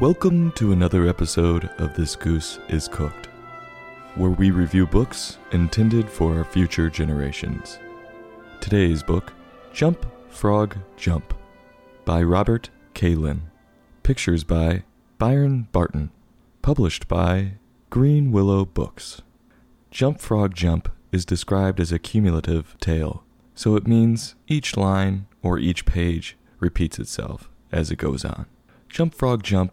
Welcome to another episode of This Goose is Cooked, where we review books intended for our future generations. Today's book, Jump, Frog, Jump, by Robert Kalan. Pictures by Byron Barton. Published by Greenwillow Books. Jump, Frog, Jump is described as a cumulative tale, so it means each line or each page repeats itself as it goes on. Jump, Frog, Jump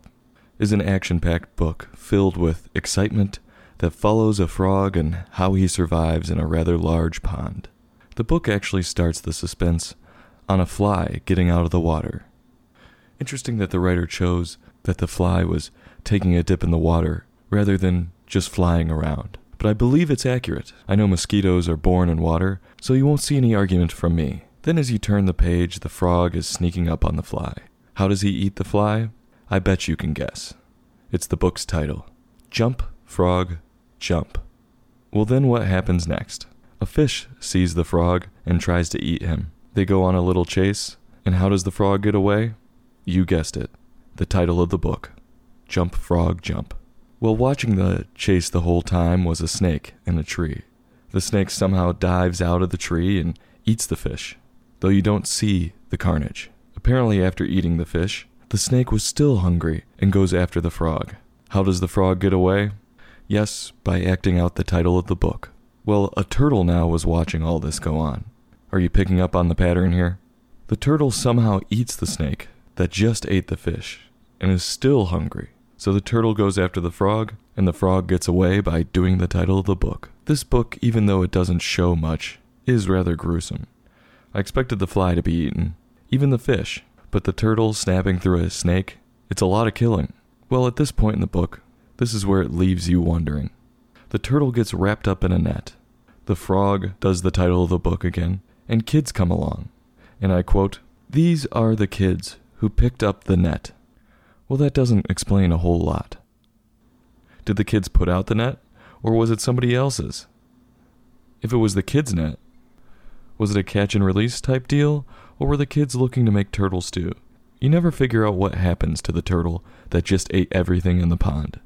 is an action packed book filled with excitement that follows a frog and how he survives in a rather large pond. The book actually starts the suspense on a fly getting out of the water. Interesting that the writer chose that the fly was taking a dip in the water rather than just flying around. But I believe it's accurate. I know mosquitoes are born in water, so you won't see any argument from me. Then, as you turn the page, the frog is sneaking up on the fly. How does he eat the fly? I bet you can guess. It's the book's title Jump, Frog, Jump. Well, then what happens next? A fish sees the frog and tries to eat him. They go on a little chase, and how does the frog get away? You guessed it. The title of the book Jump, Frog, Jump. Well, watching the chase the whole time was a snake in a tree. The snake somehow dives out of the tree and eats the fish, though you don't see the carnage. Apparently, after eating the fish, the snake was still hungry and goes after the frog. How does the frog get away? Yes, by acting out the title of the book. Well, a turtle now was watching all this go on. Are you picking up on the pattern here? The turtle somehow eats the snake that just ate the fish and is still hungry. So the turtle goes after the frog, and the frog gets away by doing the title of the book. This book, even though it doesn't show much, is rather gruesome. I expected the fly to be eaten, even the fish, but the turtle snapping through a snake, it's a lot of killing. Well, at this point in the book, this is where it leaves you wondering. The turtle gets wrapped up in a net. The frog does the title of the book again, and kids come along. And I quote, These are the kids who picked up the net. Well, that doesn't explain a whole lot. Did the kids put out the net, or was it somebody else's? If it was the kids' net, was it a catch and release type deal, or were the kids looking to make turtle stew? You never figure out what happens to the turtle that just ate everything in the pond.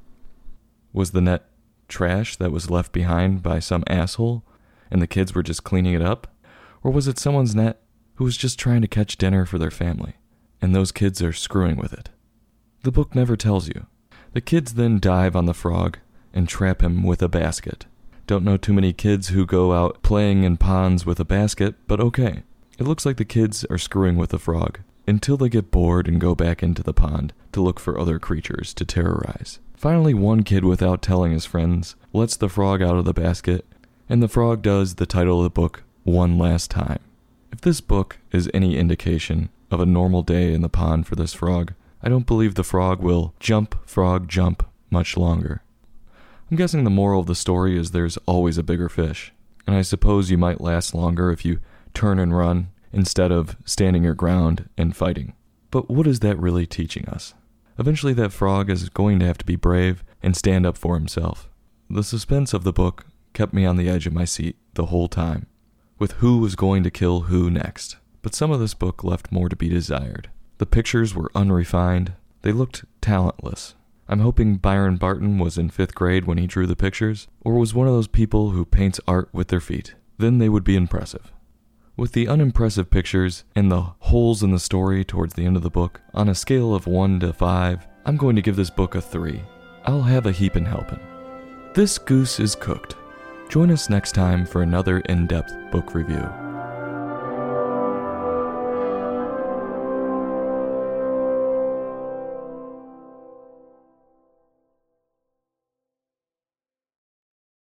Was the net trash that was left behind by some asshole, and the kids were just cleaning it up? Or was it someone's net who was just trying to catch dinner for their family, and those kids are screwing with it? The book never tells you. The kids then dive on the frog and trap him with a basket. Don't know too many kids who go out playing in ponds with a basket, but okay. It looks like the kids are screwing with the frog until they get bored and go back into the pond to look for other creatures to terrorize. Finally, one kid, without telling his friends, lets the frog out of the basket, and the frog does the title of the book one last time. If this book is any indication of a normal day in the pond for this frog, I don't believe the frog will jump, frog, jump much longer. I'm guessing the moral of the story is there's always a bigger fish, and I suppose you might last longer if you turn and run instead of standing your ground and fighting. But what is that really teaching us? Eventually, that frog is going to have to be brave and stand up for himself. The suspense of the book kept me on the edge of my seat the whole time, with who was going to kill who next. But some of this book left more to be desired. The pictures were unrefined, they looked talentless. I'm hoping Byron Barton was in fifth grade when he drew the pictures, or was one of those people who paints art with their feet. Then they would be impressive. With the unimpressive pictures and the holes in the story towards the end of the book, on a scale of 1 to 5, I'm going to give this book a 3. I'll have a heapin' helpin'. This goose is cooked. Join us next time for another in depth book review.